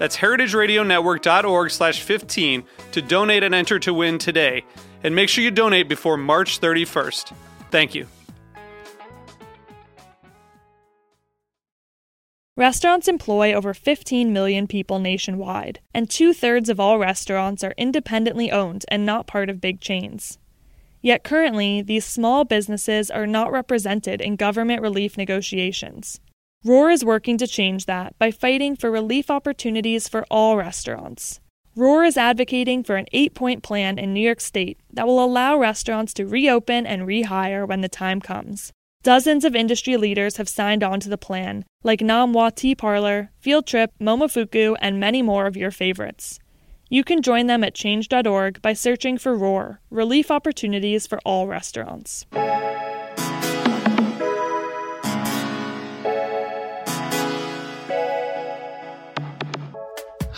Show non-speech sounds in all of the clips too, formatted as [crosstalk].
That's heritageradionetwork.org slash 15 to donate and enter to win today. And make sure you donate before March 31st. Thank you. Restaurants employ over 15 million people nationwide, and two thirds of all restaurants are independently owned and not part of big chains. Yet currently, these small businesses are not represented in government relief negotiations. Roar is working to change that by fighting for relief opportunities for all restaurants. Roar is advocating for an eight point plan in New York State that will allow restaurants to reopen and rehire when the time comes. Dozens of industry leaders have signed on to the plan, like Nom Wah Tea Parlor, Field Trip, Momofuku, and many more of your favorites. You can join them at change.org by searching for ROAR Relief Opportunities for All Restaurants.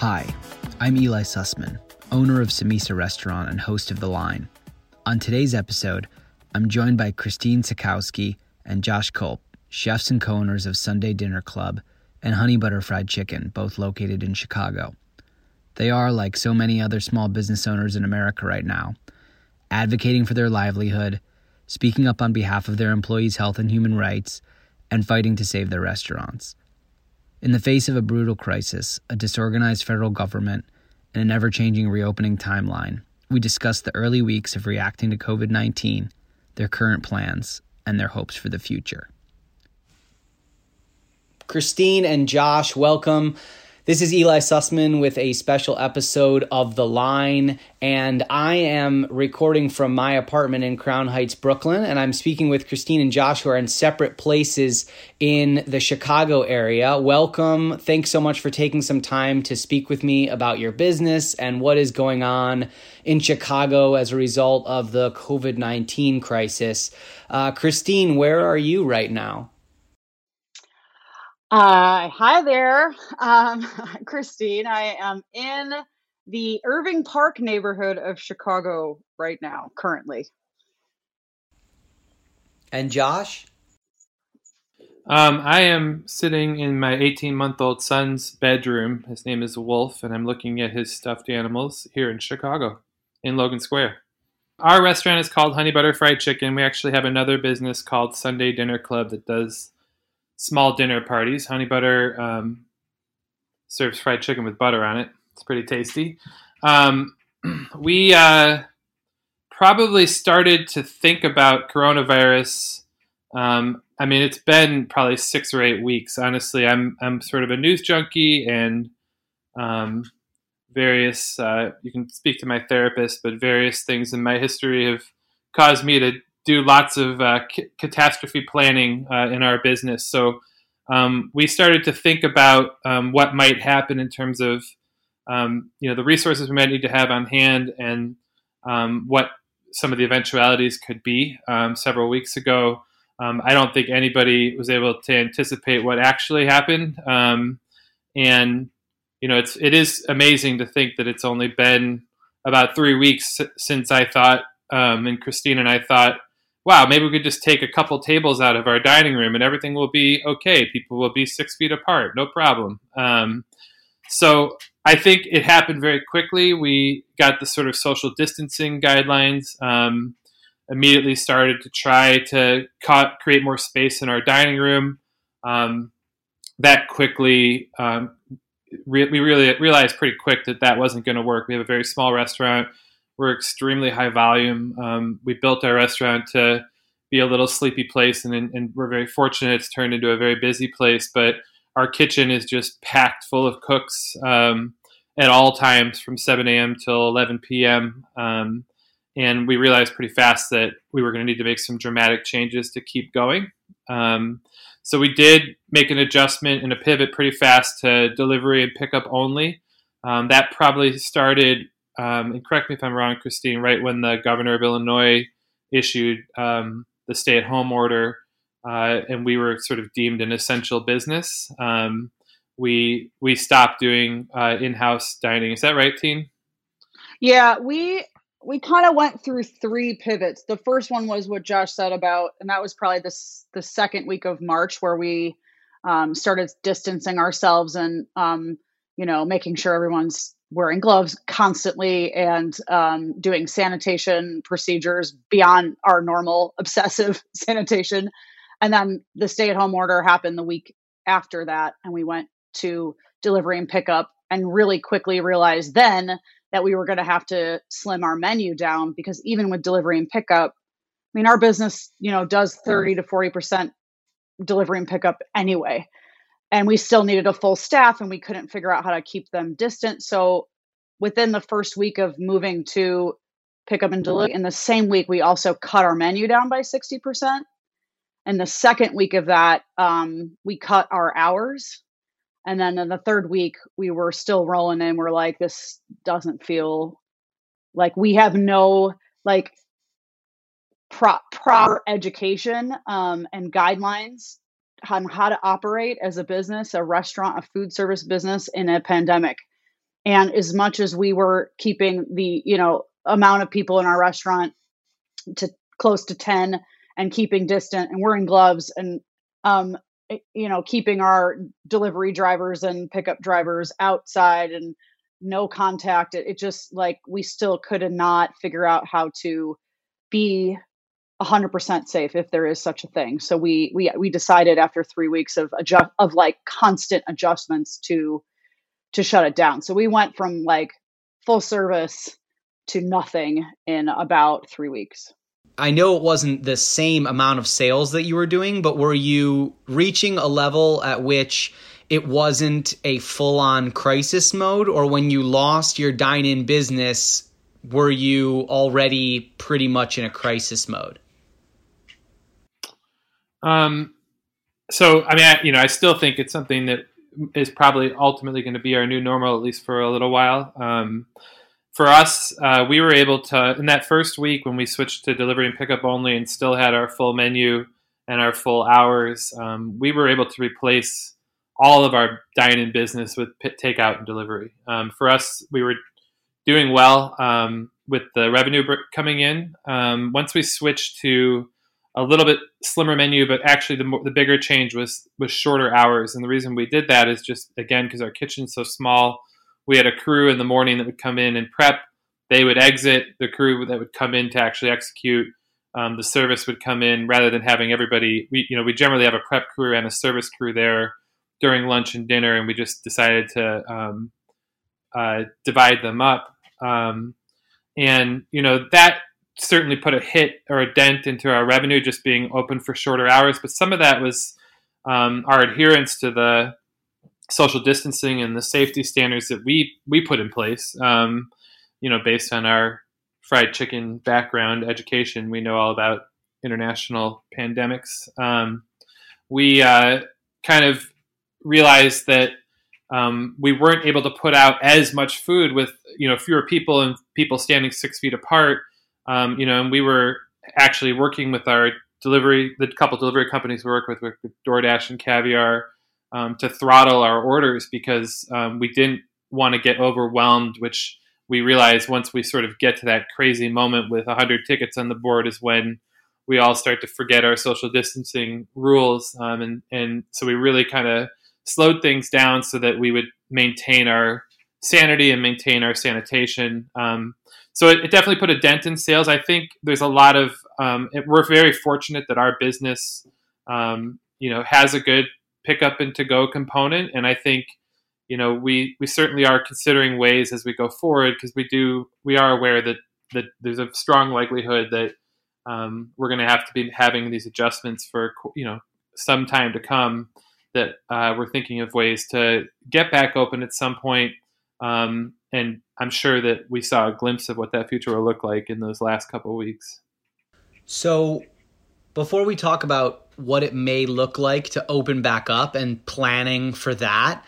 Hi, I'm Eli Sussman, owner of Samesa Restaurant and host of The Line. On today's episode, I'm joined by Christine Cikowski and Josh Kulp, chefs and co owners of Sunday Dinner Club and Honey Butter Fried Chicken, both located in Chicago. They are, like so many other small business owners in America right now, advocating for their livelihood, speaking up on behalf of their employees' health and human rights, and fighting to save their restaurants. In the face of a brutal crisis, a disorganized federal government, and an ever changing reopening timeline, we discussed the early weeks of reacting to COVID 19, their current plans, and their hopes for the future. Christine and Josh, welcome. This is Eli Sussman with a special episode of The Line, and I am recording from my apartment in Crown Heights, Brooklyn, and I'm speaking with Christine and Josh, who are in separate places in the Chicago area. Welcome. Thanks so much for taking some time to speak with me about your business and what is going on in Chicago as a result of the COVID 19 crisis. Uh, Christine, where are you right now? Uh, hi there, um, [laughs] Christine. I am in the Irving Park neighborhood of Chicago right now, currently. And Josh? Um, I am sitting in my 18 month old son's bedroom. His name is Wolf, and I'm looking at his stuffed animals here in Chicago, in Logan Square. Our restaurant is called Honey Butter Fried Chicken. We actually have another business called Sunday Dinner Club that does small dinner parties. Honey Butter um, serves fried chicken with butter on it. It's pretty tasty. Um, [clears throat] we uh, probably started to think about coronavirus. Um, I mean, it's been probably six or eight weeks. Honestly, I'm I'm sort of a news junkie and um, various. Uh, you can speak to my therapist, but various things in my history have caused me to do lots of uh, c- catastrophe planning uh, in our business. So um, we started to think about um, what might happen in terms of um, you know the resources we might need to have on hand and um, what some of the eventualities could be. Um, several weeks ago, um, I don't think anybody was able to anticipate what actually happened, and you know it's it is amazing to think that it's only been about three weeks since I thought and Christine and I thought wow, maybe we could just take a couple tables out of our dining room and everything will be okay. People will be six feet apart, no problem. Um, so I think it happened very quickly. We got the sort of social distancing guidelines. Um, immediately started to try to create more space in our dining room. Um, that quickly, um, re- we really realized pretty quick that that wasn't going to work. We have a very small restaurant we're extremely high volume. Um, we built our restaurant to be a little sleepy place, and, and we're very fortunate it's turned into a very busy place. But our kitchen is just packed full of cooks um, at all times from 7 a.m. till 11 p.m. Um, and we realized pretty fast that we were going to need to make some dramatic changes to keep going. Um, so we did make an adjustment and a pivot pretty fast to delivery and pickup only. Um, that probably started, um, and correct me if I'm wrong, Christine, right when the governor of Illinois issued um, the stay at home order uh, and we were sort of deemed an essential business. Um, we we stopped doing uh, in house dining. Is that right, Teen? Yeah, we we kind of went through three pivots. The first one was what Josh said about, and that was probably the the second week of March where we um, started distancing ourselves and um, you know making sure everyone's wearing gloves constantly and um, doing sanitation procedures beyond our normal obsessive [laughs] sanitation and then the stay at home order happened the week after that. And we went to delivery and pickup and really quickly realized then that we were going to have to slim our menu down because even with delivery and pickup, I mean, our business, you know, does 30 to 40% delivery and pickup anyway. And we still needed a full staff and we couldn't figure out how to keep them distant. So within the first week of moving to pick up and deliver in the same week, we also cut our menu down by 60% and the second week of that um, we cut our hours. And then in the third week we were still rolling and we're like this doesn't feel like we have no like pro- proper education um, and guidelines on how to operate as a business a restaurant a food service business in a pandemic. And as much as we were keeping the you know amount of people in our restaurant to close to 10 and keeping distant and wearing gloves and um, eh, you know keeping our delivery drivers and pickup drivers outside and no contact it, it just like we still could not figure out how to be 100% safe if there is such a thing so we we we decided after 3 weeks of adjust of like constant adjustments to to shut it down so we went from like full service to nothing in about 3 weeks I know it wasn't the same amount of sales that you were doing, but were you reaching a level at which it wasn't a full on crisis mode? Or when you lost your dine in business, were you already pretty much in a crisis mode? Um, so, I mean, I, you know, I still think it's something that is probably ultimately going to be our new normal, at least for a little while. Um, for us, uh, we were able to in that first week when we switched to delivery and pickup only, and still had our full menu and our full hours. Um, we were able to replace all of our dine-in business with takeout and delivery. Um, for us, we were doing well um, with the revenue coming in. Um, once we switched to a little bit slimmer menu, but actually the, the bigger change was was shorter hours. And the reason we did that is just again because our kitchen's so small we had a crew in the morning that would come in and prep. They would exit. The crew that would come in to actually execute. Um, the service would come in rather than having everybody. We you know we generally have a prep crew and a service crew there during lunch and dinner, and we just decided to um, uh, divide them up. Um, and you know that certainly put a hit or a dent into our revenue just being open for shorter hours. But some of that was um, our adherence to the social distancing and the safety standards that we we put in place. Um, you know, based on our fried chicken background education, we know all about international pandemics. Um, we uh, kind of realized that um, we weren't able to put out as much food with you know fewer people and people standing six feet apart. Um, you know, and we were actually working with our delivery, the couple delivery companies we work with, with DoorDash and Caviar, um, to throttle our orders because um, we didn't want to get overwhelmed, which we realized once we sort of get to that crazy moment with 100 tickets on the board is when we all start to forget our social distancing rules. Um, and, and so we really kind of slowed things down so that we would maintain our sanity and maintain our sanitation. Um, so it, it, definitely put a dent in sales. I think there's a lot of, um, it, we're very fortunate that our business, um, you know, has a good pickup and to go component. And I think, you know, we, we certainly are considering ways as we go forward because we do, we are aware that that there's a strong likelihood that um, we're going to have to be having these adjustments for you know some time to come. That uh, we're thinking of ways to get back open at some point. Um, and I'm sure that we saw a glimpse of what that future will look like in those last couple weeks. So, before we talk about what it may look like to open back up and planning for that,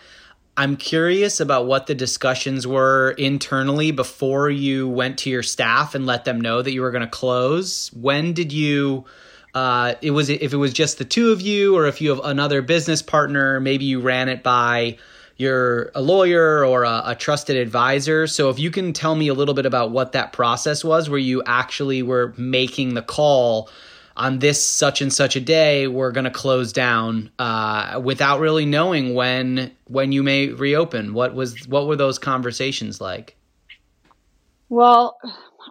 I'm curious about what the discussions were internally before you went to your staff and let them know that you were going to close. When did you? Uh, it was if it was just the two of you, or if you have another business partner, maybe you ran it by you're a lawyer or a, a, trusted advisor. So if you can tell me a little bit about what that process was, where you actually were making the call on this such and such a day, we're going to close down uh, without really knowing when when you may reopen. What was what were those conversations like? Well,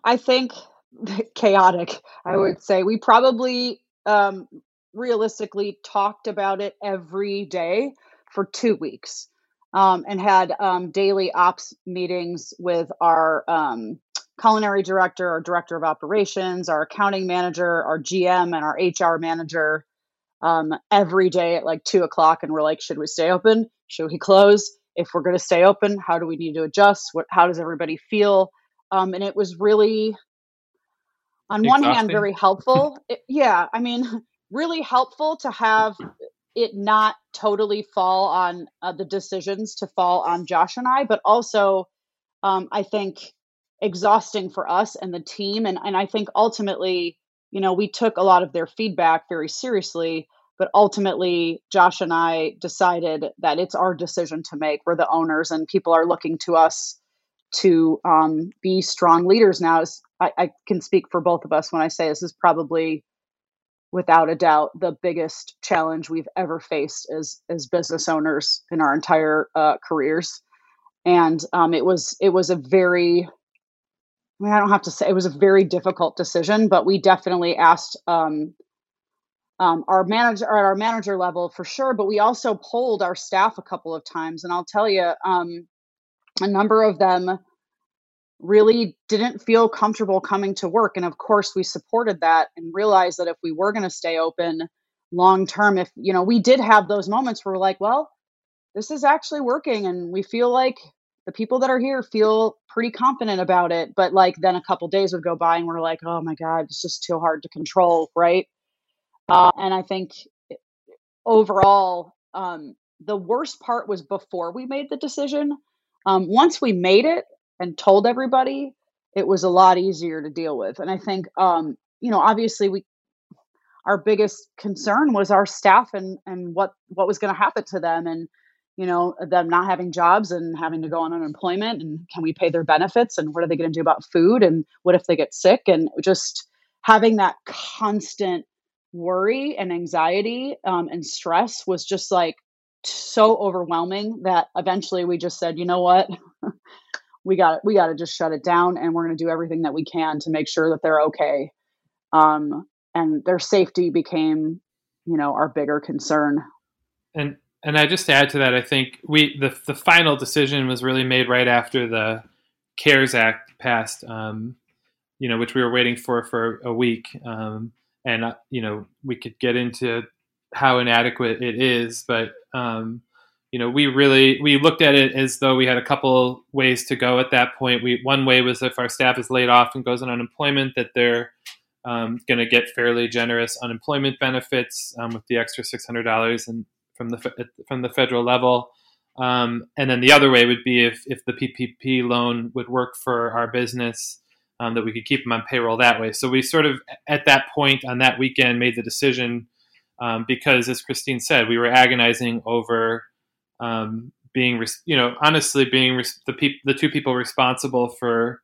I think [laughs] chaotic. I would say we probably um, realistically talked about it every day for two weeks um, and had um, daily ops meetings with our um, culinary director, our director of operations, our accounting manager, our GM, and our HR manager um, every day at like two o'clock. And we're like, should we stay open? Should we close? If we're going to stay open, how do we need to adjust? What? How does everybody feel? Um, and it was really, on Exhausting. one hand, very helpful. it, yeah, I mean, [laughs] really helpful to have it not totally fall on uh, the decisions to fall on Josh and I, but also um, I think exhausting for us and the team. And, and I think ultimately, you know, we took a lot of their feedback very seriously, but ultimately, Josh and I decided that it's our decision to make. We're the owners, and people are looking to us to um, be strong leaders now. I, I can speak for both of us when I say this is probably without a doubt the biggest challenge we've ever faced as as business owners in our entire uh, careers. And um, it was it was a very I, mean, I don't have to say it was a very difficult decision but we definitely asked um, um, our manager at our manager level for sure but we also polled our staff a couple of times. And i'll tell you um, a number of them really didn't feel comfortable coming to work. And of course, we supported that and realized that if we were going to stay open long term, if, you know, we did have those moments where we're like, well, this is actually working. And we feel like the people that are here feel pretty confident about it. But like then a couple days would go by and we're like, oh my God, it's just too hard to control. Right. Uh, and I think overall, um, the worst part was before we made the decision. Um, once we made it, and told everybody, it was a lot easier to deal with. And I think, um, you know, obviously we, our biggest concern was our staff and and what what was going to happen to them and you know them not having jobs and having to go on unemployment and can we pay their benefits and what are they going to do about food and what if they get sick and just having that constant worry and anxiety um, and stress was just like so overwhelming that eventually we just said you know what [laughs] we got we got to just shut it down and we're going to do everything that we can to make sure that they're okay. Um, and their safety became you know our bigger concern. And and i just add to that i think we the, the final decision was really made right after the cares act passed um, you know which we were waiting for for a week. Um, and uh, you know we could get into how inadequate it is but um, you know, we really we looked at it as though we had a couple ways to go at that point. We one way was if our staff is laid off and goes on unemployment, that they're um, going to get fairly generous unemployment benefits um, with the extra six hundred dollars and from the from the federal level. Um, and then the other way would be if if the PPP loan would work for our business, um, that we could keep them on payroll that way. So we sort of at that point on that weekend made the decision um, because, as Christine said, we were agonizing over um, being, you know, honestly being the people, the two people responsible for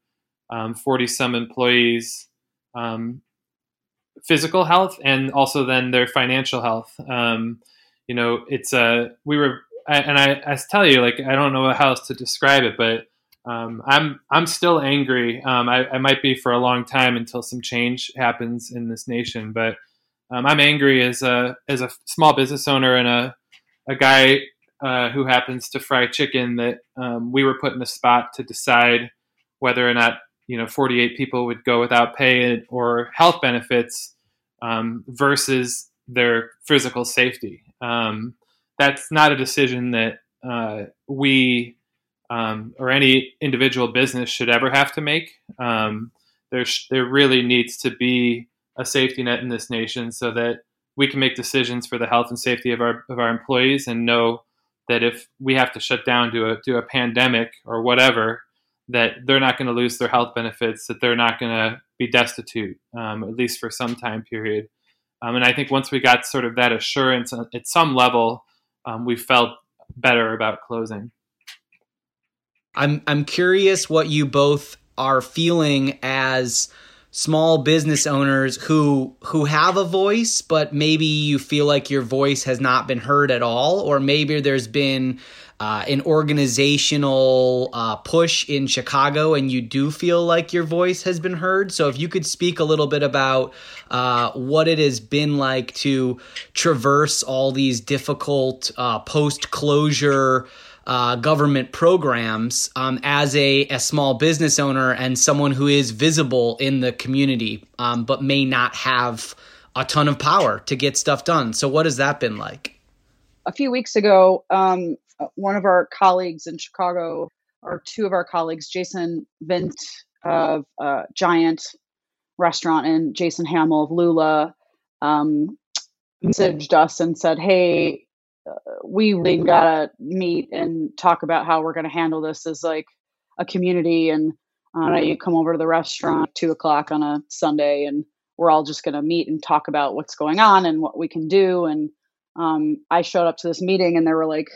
um, 40 some employees, um, physical health and also then their financial health. Um, you know, it's a, uh, we were, and I, I tell you, like, I don't know how else to describe it, but um, I'm I'm still angry. Um, I, I, might be for a long time until some change happens in this nation. But um, I'm angry as a as a small business owner and a a guy uh, who happens to fry chicken that um, we were put in a spot to decide whether or not you know 48 people would go without pay or health benefits um, versus their physical safety. Um, that's not a decision that uh, we um, or any individual business should ever have to make. Um, there, sh- there really needs to be a safety net in this nation so that we can make decisions for the health and safety of our of our employees and know that if we have to shut down due to a pandemic or whatever, that they're not going to lose their health benefits, that they're not going to be destitute, um, at least for some time period. Um, and I think once we got sort of that assurance at some level, um, we felt better about closing. I'm I'm curious what you both are feeling as small business owners who who have a voice but maybe you feel like your voice has not been heard at all or maybe there's been uh, an organizational uh, push in Chicago and you do feel like your voice has been heard. So, if you could speak a little bit about uh, what it has been like to traverse all these difficult uh, post closure. Uh, government programs um, as a, a small business owner and someone who is visible in the community, um, but may not have a ton of power to get stuff done. So, what has that been like? A few weeks ago, um, one of our colleagues in Chicago, or two of our colleagues, Jason Vint of uh, Giant Restaurant and Jason Hammel of Lula, um, messaged us and said, "Hey, we really gotta meet and talk about how we're gonna handle this as like a community and." Uh, you come over to the restaurant two o'clock on a Sunday, and we're all just going to meet and talk about what's going on and what we can do. And um, I showed up to this meeting, and there were like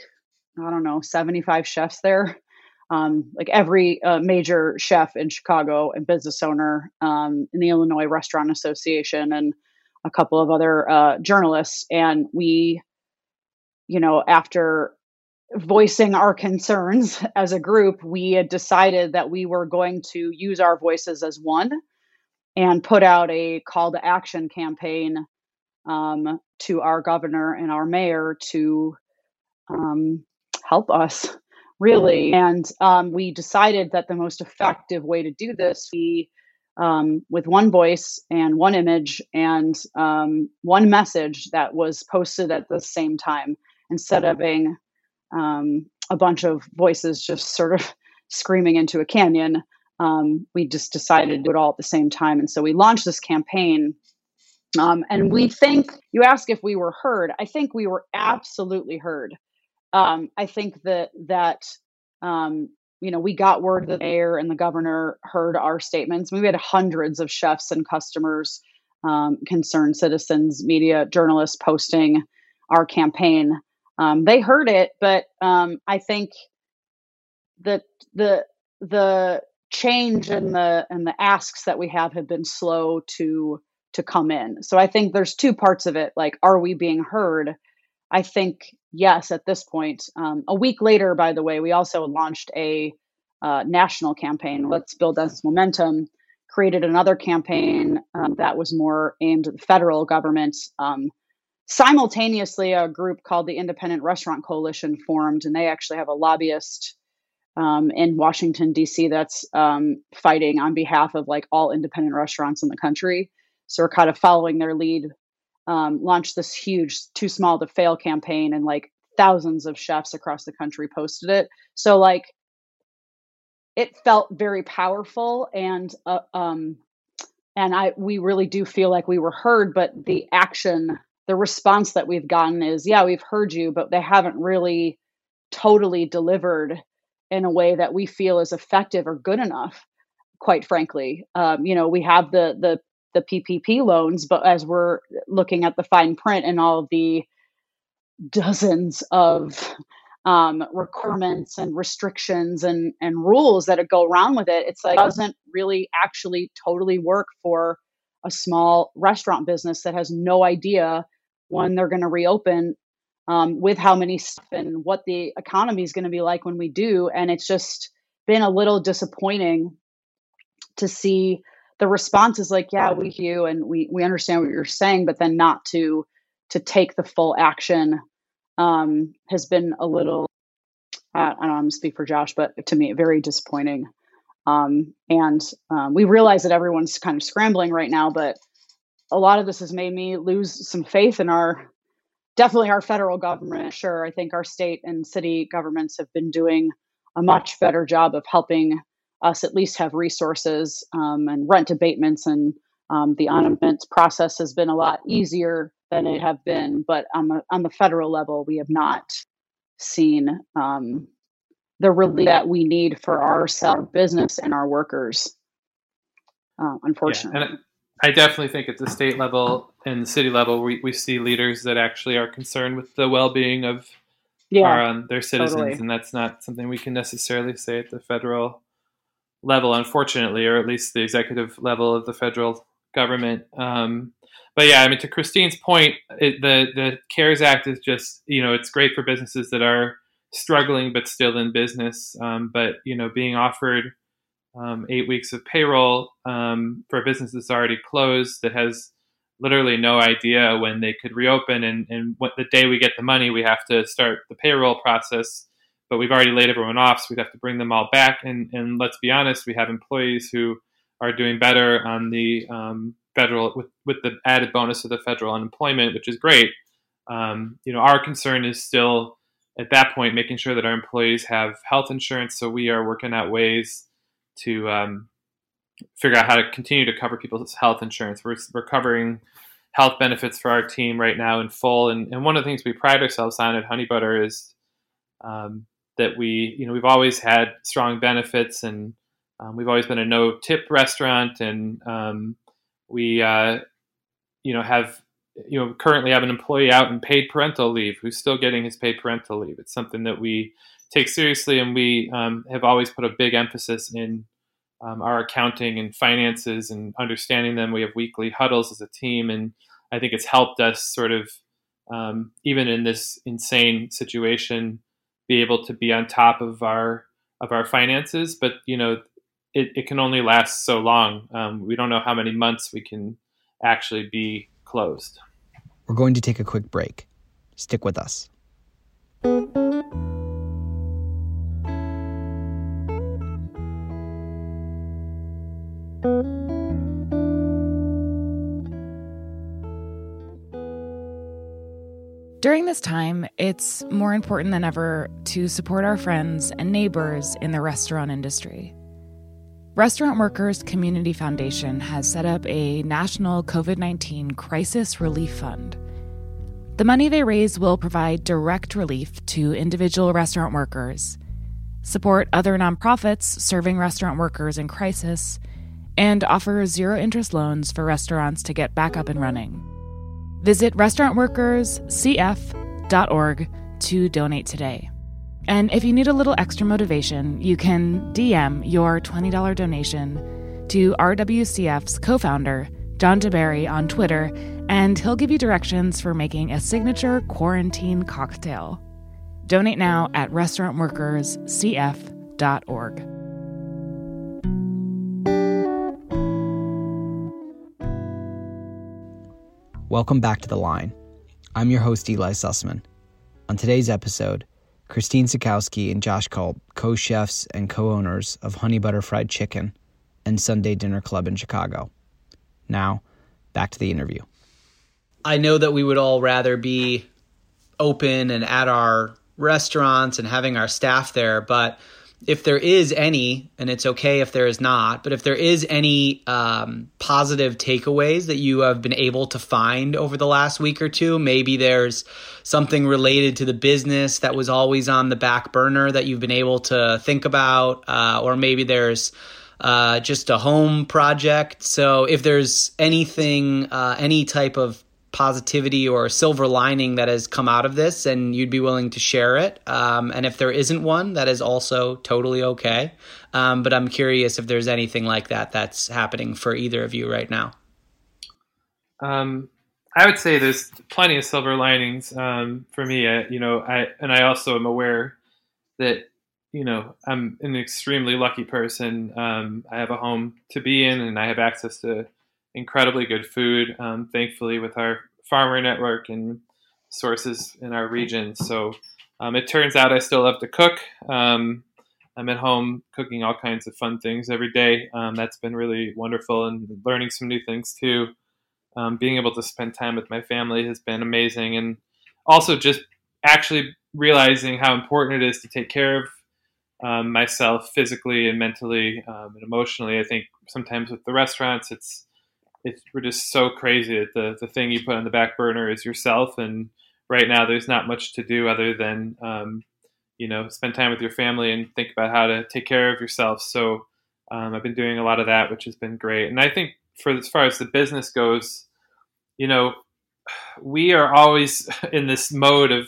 I don't know, 75 chefs there. Um, like every uh, major chef in Chicago and business owner um, in the Illinois Restaurant Association and a couple of other uh, journalists. And we, you know, after voicing our concerns [laughs] as a group, we had decided that we were going to use our voices as one and put out a call to action campaign um, to our governor and our mayor to um, help us really. And um, we decided that the most effective way to do this we um, with one voice and one image and um, one message that was posted at the same time instead of being um, a bunch of voices just sort of screaming into a canyon um, we just decided to do it all at the same time and so we launched this campaign um, and we think you ask if we were heard i think we were absolutely heard um, I think that that um, you know we got word that the mayor and the governor heard our statements. We had hundreds of chefs and customers, um, concerned citizens, media, journalists posting our campaign. Um, they heard it, but um, I think that the the change and the and the asks that we have have been slow to to come in. So I think there's two parts of it. Like, are we being heard? I think yes at this point. Um, a week later, by the way, we also launched a uh, national campaign. Let's build this momentum. Created another campaign um, that was more aimed at the federal government. Um, simultaneously, a group called the Independent Restaurant Coalition formed, and they actually have a lobbyist um, in Washington D.C. that's um, fighting on behalf of like all independent restaurants in the country. So we're kind of following their lead um, launched this huge too small to fail campaign and like thousands of chefs across the country posted it so like it felt very powerful and uh, um and i we really do feel like we were heard but the action the response that we've gotten is yeah we've heard you but they haven't really totally delivered in a way that we feel is effective or good enough quite frankly. Um, you know we have the the the PPP loans, but as we're looking at the fine print and all the dozens of um, requirements and restrictions and, and rules that go around with it, it's like it doesn't really actually totally work for a small restaurant business that has no idea when they're going to reopen um, with how many stuff and what the economy is going to be like when we do. And it's just been a little disappointing to see the response is like, yeah, we you and we we understand what you're saying, but then not to to take the full action um, has been a little. I don't know. I'm speak for Josh, but to me, very disappointing. Um, and um, we realize that everyone's kind of scrambling right now, but a lot of this has made me lose some faith in our definitely our federal government. Sure, I think our state and city governments have been doing a much better job of helping us at least have resources um, and rent abatements and um, the on process has been a lot easier than it have been but on the on the federal level we have not seen um, the relief that we need for our business and our workers uh, unfortunately yeah, I definitely think at the state level and the city level, we, we see leaders that actually are concerned with the well being of yeah, our, um, their citizens, totally. and that's not something we can necessarily say at the federal level, unfortunately, or at least the executive level of the federal government. Um, but yeah, I mean, to Christine's point, it, the the CARES Act is just you know it's great for businesses that are struggling but still in business. Um, but you know, being offered um, eight weeks of payroll um, for a business that's already closed that has literally no idea when they could reopen and, and what the day we get the money we have to start the payroll process. But we've already laid everyone off so we have to bring them all back. And, and let's be honest we have employees who are doing better on the um, federal with, with the added bonus of the federal unemployment which is great. Um, you know our concern is still at that point making sure that our employees have health insurance so we are working out ways to um, figure out how to continue to cover people's health insurance. We're, we're covering health benefits for our team right now in full. And, and one of the things we pride ourselves on at Honey Butter is um, that we, you know, we've always had strong benefits and um, we've always been a no tip restaurant. And um, we, uh, you know, have, you know, currently have an employee out in paid parental leave who's still getting his paid parental leave. It's something that we take seriously, and we um, have always put a big emphasis in um, our accounting and finances and understanding them. We have weekly huddles as a team, and I think it's helped us sort of um, even in this insane situation be able to be on top of our of our finances. But you know, it, it can only last so long. Um, we don't know how many months we can actually be closed. We're going to take a quick break. Stick with us. During this time, it's more important than ever to support our friends and neighbors in the restaurant industry. Restaurant Workers Community Foundation has set up a national COVID 19 crisis relief fund. The money they raise will provide direct relief to individual restaurant workers, support other nonprofits serving restaurant workers in crisis, and offer zero interest loans for restaurants to get back up and running. Visit restaurantworkerscf.org to donate today. And if you need a little extra motivation, you can DM your $20 donation to RWCF's co founder, John deBary, on Twitter, and he'll give you directions for making a signature quarantine cocktail. Donate now at restaurantworkerscf.org. Welcome back to The Line. I'm your host, Eli Sussman. On today's episode, Christine Cikowski and Josh Kulp, co chefs and co owners of Honey Butter Fried Chicken and Sunday Dinner Club in Chicago. Now, back to the interview. I know that we would all rather be open and at our restaurants and having our staff there, but if there is any, and it's okay if there is not, but if there is any um, positive takeaways that you have been able to find over the last week or two, maybe there's something related to the business that was always on the back burner that you've been able to think about, uh, or maybe there's uh, just a home project. So if there's anything, uh, any type of positivity or silver lining that has come out of this and you'd be willing to share it. Um, and if there isn't one, that is also totally okay. Um, but I'm curious if there's anything like that that's happening for either of you right now. Um, I would say there's plenty of silver linings um, for me. I, you know, I and I also am aware that you know I'm an extremely lucky person. Um, I have a home to be in, and I have access to incredibly good food, um, thankfully, with our farmer network and sources in our region. So um, it turns out I still love to cook. Um, I'm at home cooking all kinds of fun things every day. Um, that's been really wonderful and learning some new things too. Um, being able to spend time with my family has been amazing, and also just actually realizing how important it is to take care of um, myself physically and mentally um, and emotionally. I think sometimes with the restaurants, it's it's we're just so crazy that the the thing you put on the back burner is yourself, and right now there's not much to do other than um, you know spend time with your family and think about how to take care of yourself. So um, I've been doing a lot of that, which has been great. And I think for as far as the business goes, you know, we are always [laughs] in this mode of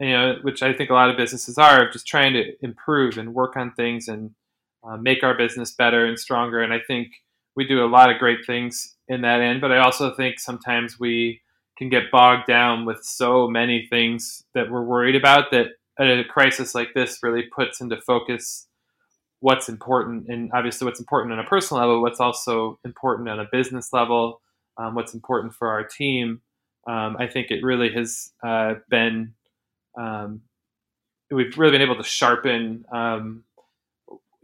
you know, which I think a lot of businesses are, of just trying to improve and work on things and uh, make our business better and stronger. And I think we do a lot of great things in that end. But I also think sometimes we can get bogged down with so many things that we're worried about that a crisis like this really puts into focus what's important and obviously what's important on a personal level what's also important on a business level um, what's important for our team um, i think it really has uh, been um, we've really been able to sharpen um,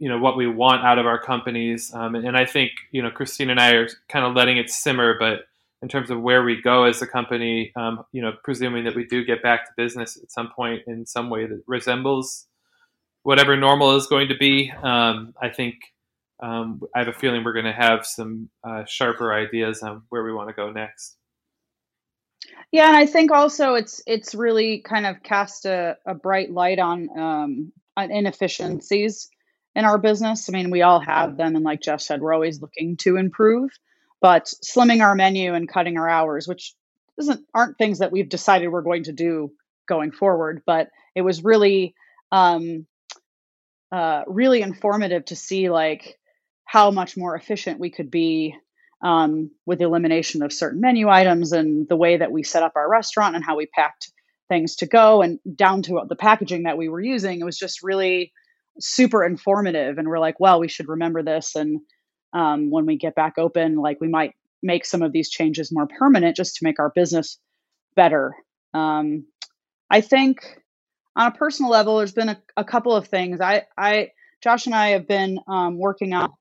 you know what we want out of our companies um, and, and, i think you know christine and i are kind of letting it simmer but in terms of where we go as a company, um, you know, presuming that we do get back to business at some point in some way that resembles whatever normal is going to be, um, I think um, I have a feeling we're going to have some uh, sharper ideas on where we want to go next. Yeah, and I think also it's it's really kind of cast a, a bright light on um, on inefficiencies in our business. I mean, we all have them, and like Jeff said, we're always looking to improve but slimming our menu and cutting our hours, which isn't aren't things that we've decided we're going to do going forward, but it was really um, uh, really informative to see like how much more efficient we could be um, with the elimination of certain menu items and the way that we set up our restaurant and how we packed things to go and down to the packaging that we were using. It was just really super informative, and we're like, well, we should remember this and um, when we get back open, like we might make some of these changes more permanent just to make our business better. Um, I think on a personal level, there's been a, a, couple of things. I, I, Josh and I have been um, working on.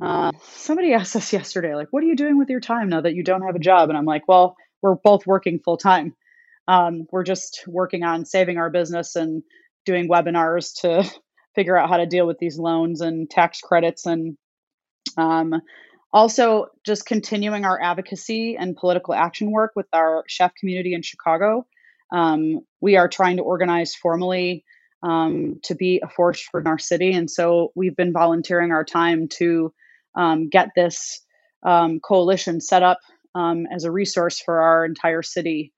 Uh, somebody [laughs] asked us yesterday, like, what are you doing with your time now that you don't have a job? And I'm like, well, we're both working full time. Um, we're just working on saving our business and doing webinars to [laughs] figure out how to deal with these loans and tax credits and um, also, just continuing our advocacy and political action work with our chef community in Chicago. Um, we are trying to organize formally um, to be a force for our city. And so we've been volunteering our time to um, get this um, coalition set up um, as a resource for our entire city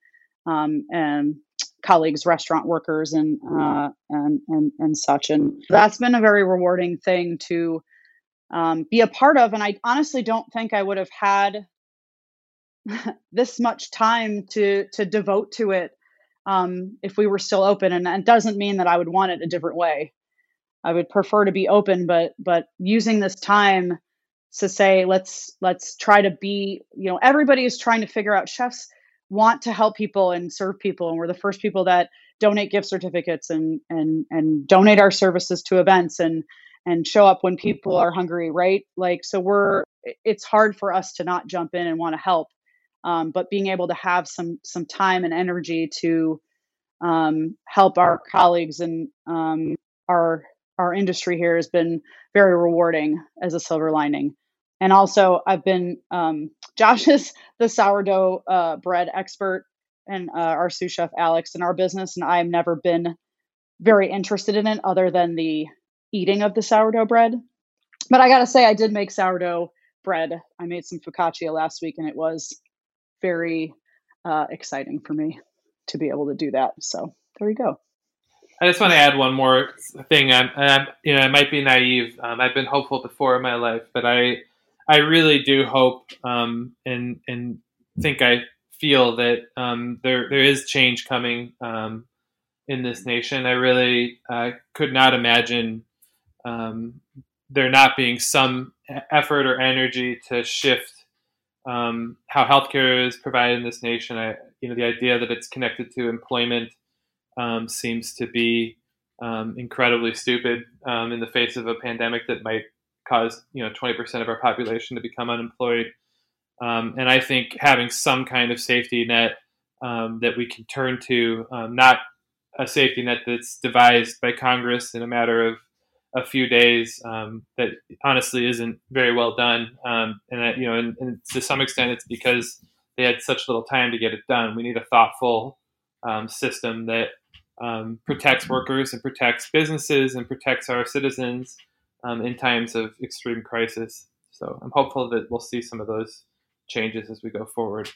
and colleagues, restaurant workers, and, uh, and, and, and such. And that's been a very rewarding thing to um, be a part of. And I honestly don't think I would have had [laughs] this much time to to devote to it um, if we were still open. And it doesn't mean that I would want it a different way. I would prefer to be open, but but using this time to say let's let's try to be you know everybody is trying to figure out chefs want to help people and serve people and we're the first people that donate gift certificates and and and donate our services to events and and show up when people are hungry, right? Like, so we're, it's hard for us to not jump in and want to help. Um, but being able to have some some time and energy to um, help our colleagues and um, our our industry here has been very rewarding as a silver lining. And also, I've been um, [laughs] Josh is the sourdough uh, bread expert, and uh, our sous chef Alex in our business, and I've never been very interested in it other than the eating of the sourdough bread. But I gotta say, I did make sourdough bread. I made some focaccia last week, and it was very uh, exciting for me to be able to do that. So there you go. I just want to add one more thing. I'm, I'm you know, I might be naive. Um, I've been hopeful before in my life, but I, I really do hope um, and and think I feel that um, there there is change coming um, in this nation. I really uh, could not imagine um, there not being some effort or energy to shift um, how healthcare is provided in this nation. I, you know, the idea that it's connected to employment um, seems to be um, incredibly stupid um, in the face of a pandemic that might cause you know 20% of our population to become unemployed. Um, and I think having some kind of safety net um, that we can turn to, um, not a safety net that's devised by Congress in a matter of a few days, um, that honestly isn't very well done. Um, and that, you know, and, and, to some extent, it's because they had such little time to get it done. We need a thoughtful um, system that protects workers and protects businesses and protects our citizens in times of extreme crisis. So I'm hopeful that we'll see some of those changes as we go forward.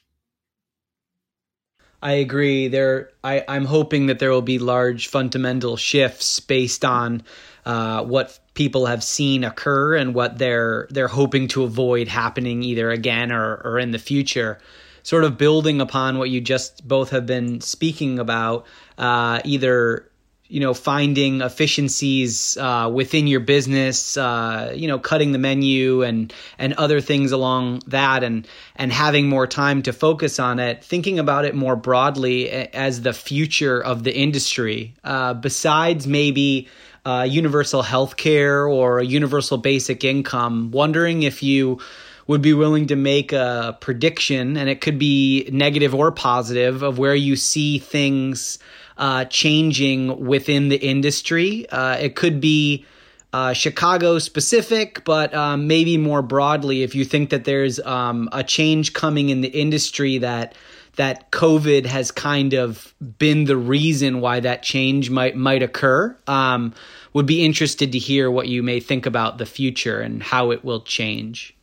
I agree. There, I, I'm hoping that there will be large fundamental shifts based on uh, what people have seen occur and what they're they're hoping to avoid happening either again or, or in the future. Sort of building upon what you just both have been speaking about, uh, either you know finding efficiencies uh, within your business uh, you know cutting the menu and and other things along that and and having more time to focus on it thinking about it more broadly as the future of the industry uh, besides maybe uh, universal health care or a universal basic income wondering if you would be willing to make a prediction and it could be negative or positive of where you see things uh, changing within the industry. Uh, it could be uh, Chicago specific, but um, maybe more broadly, if you think that there's um, a change coming in the industry that that COVID has kind of been the reason why that change might might occur. Um, would be interested to hear what you may think about the future and how it will change.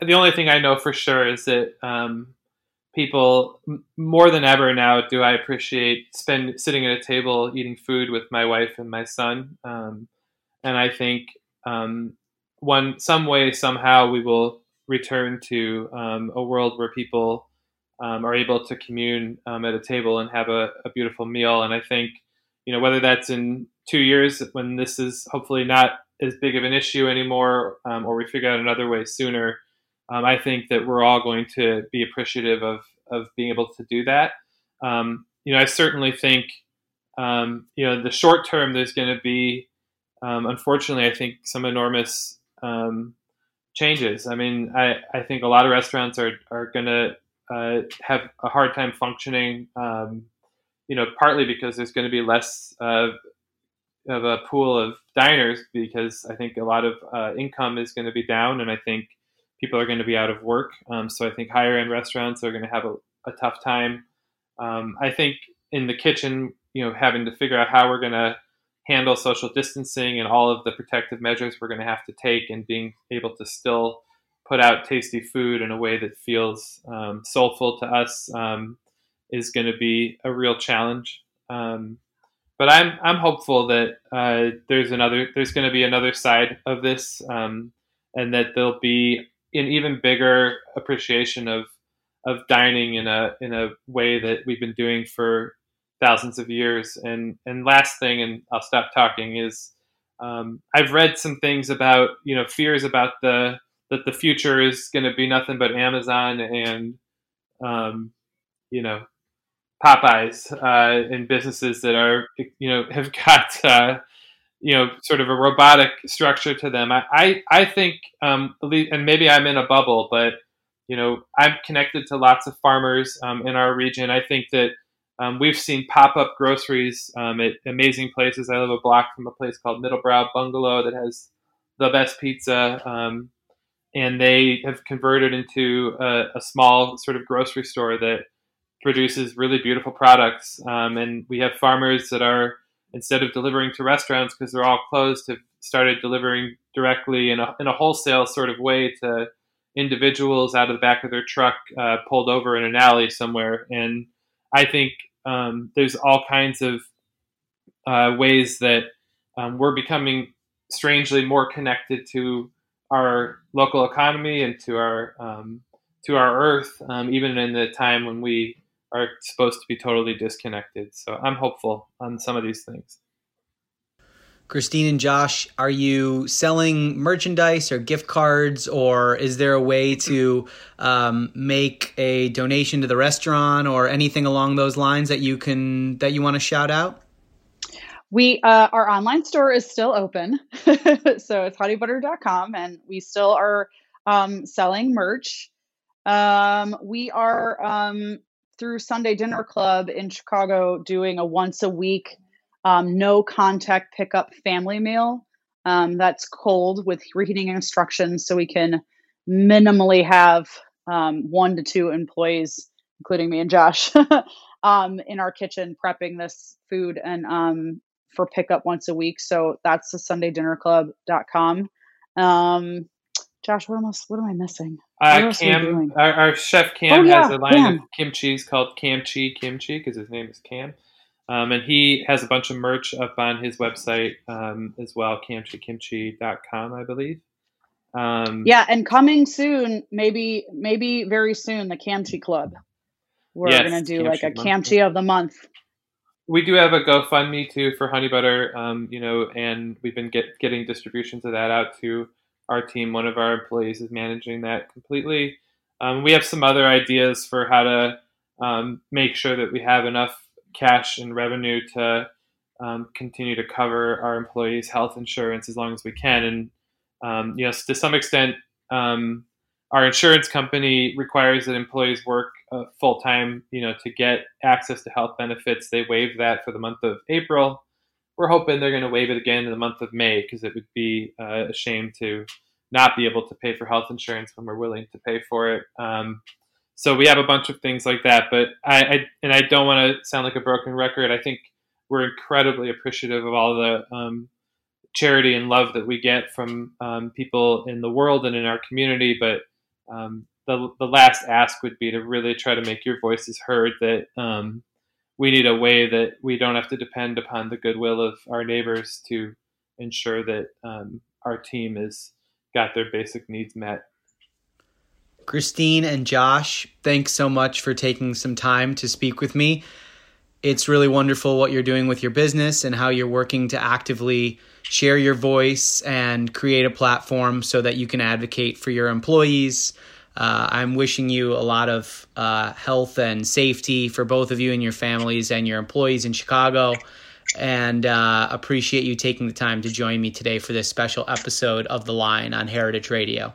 The only thing I know for sure is that um, people more than ever now do I appreciate spend sitting at a table eating food with my wife and my son. Um, and I think um, one some way somehow we will return to um, a world where people um, are able to commune um, at a table and have a, a, beautiful meal. And I think you know whether that's in two years when this is hopefully not as big of an issue anymore, um, or we figure out another way sooner um, I think that we're all going to be appreciative of of being able to do that. Um, you know, I certainly think um, you know the short term there's going to be, um, unfortunately, I think some enormous um, changes. I mean, I, I think a lot of restaurants are are going to uh, have a hard time functioning. Um, you know, partly because there's going to be less uh, of a pool of diners because I think a lot of uh, income is going to be down, and I think people are going to be out of work. Um, so I think higher end restaurants are going to have a, a tough time. Um, I think in the kitchen, you know, having to figure out how we're going to handle social distancing and all of the protective measures we're going to have to take, and being able to still put out tasty food in a way that feels um, soulful to us um, is going to be a real challenge. Um, but I'm I'm hopeful that uh, there's another there's going to be another side of this, um, and that there'll be an even bigger appreciation of of dining in a in a way that we've been doing for thousands of years. And and last thing, and I'll stop talking is um, I've read some things about you know fears about the that the future is going to be nothing but Amazon and um, you know Popeyes uh, and businesses that are you know have [laughs] got uh, you know sort of a robotic structure to them. I I, I think um, and maybe I'm in a bubble, but you know I'm connected to lots of farmers um, in our region. I think that um, we've seen pop up groceries um, at amazing places. I live a block from a place called Middlebrow Bungalow that has the best pizza. Um, and they have converted into a, a, small sort of grocery store that produces really beautiful products. Um, and we have farmers that are instead of delivering to restaurants because they're all closed, have started delivering directly in a, in a wholesale sort of way to individuals out of the back of their truck uh, pulled over in an alley somewhere. And I think um, there's all kinds of uh, ways that um, we're becoming strangely more connected to our local economy and to our um, to our earth, um, even in the time when we are supposed to be totally disconnected. So I'm hopeful on some of these things. Christine and Josh, are you selling merchandise or gift cards, or is there a way to um, make a donation to the restaurant or anything along those lines that you can that you want to shout out? We uh, our online store is still open, [laughs] so it's honeybutter.com, and we still are um, selling merch. Um, we are um, through Sunday Dinner Club in Chicago doing a once a week um, no contact pickup family meal. Um, that's cold with reheating instructions, so we can minimally have um, one to two employees, including me and Josh, [laughs] um, in our kitchen prepping this food and um, for pickup once a week. So that's the SundayDinnerClub.com. Um, Josh, what am I, what am I missing? Uh, Cam, our, our, chef Cam oh, yeah, has a line Cam. of kimchi called Camchi Kimchi because his name is Cam. Um, and he has a bunch of merch up on his website um, as well, camchikimchi.com, I believe. Um, yeah, and coming soon, maybe maybe very soon, the Camchi Club. We're yes, going to do like a Camchi of the month. We do have a GoFundMe too for Honey Butter, um, you know, and we've been get, getting distributions of that out to our team. One of our employees is managing that completely. Um, we have some other ideas for how to um, make sure that we have enough cash and revenue to um, continue to cover our employees' health insurance as long as we can. And um, you know, to some extent, um, our insurance company requires that employees work uh, full time. You know, to get access to health benefits, they waive that for the month of April. We're hoping they're going to waive it again in the month of May because it would be uh, a shame to not be able to pay for health insurance when we're willing to pay for it. Um, so we have a bunch of things like that. But I, I and I don't want to sound like a broken record. I think we're incredibly appreciative of all the um, charity and love that we get from um, people in the world and in our community. But um, the the last ask would be to really try to make your voices heard. That um, we need a way that we don't have to depend upon the goodwill of our neighbors to ensure that um, our team has got their basic needs met. Christine and Josh, thanks so much for taking some time to speak with me. It's really wonderful what you're doing with your business and how you're working to actively share your voice and create a platform so that you can advocate for your employees. Uh, I'm wishing you a lot of uh, health and safety for both of you and your families and your employees in Chicago. And uh, appreciate you taking the time to join me today for this special episode of The Line on Heritage Radio.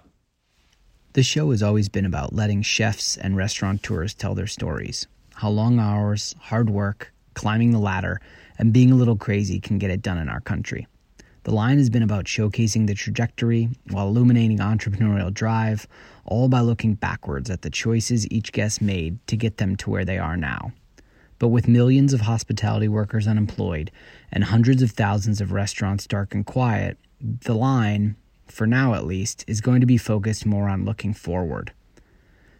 The show has always been about letting chefs and restaurateurs tell their stories. How long hours, hard work, climbing the ladder, and being a little crazy can get it done in our country. The line has been about showcasing the trajectory while illuminating entrepreneurial drive, all by looking backwards at the choices each guest made to get them to where they are now. But with millions of hospitality workers unemployed and hundreds of thousands of restaurants dark and quiet, the line, for now at least, is going to be focused more on looking forward.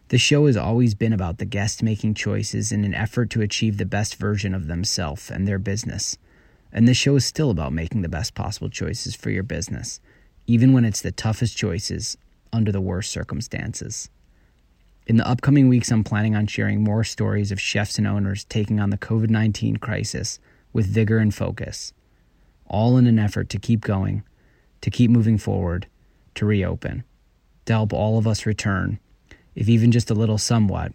The show has always been about the guest making choices in an effort to achieve the best version of themselves and their business. And this show is still about making the best possible choices for your business, even when it's the toughest choices under the worst circumstances. In the upcoming weeks, I'm planning on sharing more stories of chefs and owners taking on the COVID 19 crisis with vigor and focus, all in an effort to keep going to keep moving forward, to reopen, to help all of us return, if even just a little somewhat,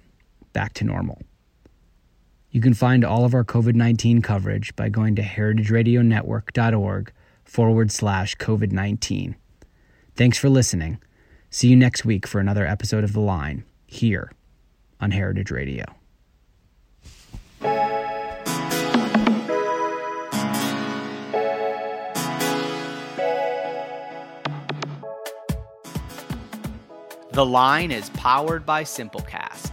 back to normal. You can find all of our COVID 19 coverage by going to heritageradionetwork.org forward slash COVID 19. Thanks for listening. See you next week for another episode of The Line here on Heritage Radio. The Line is powered by Simplecast.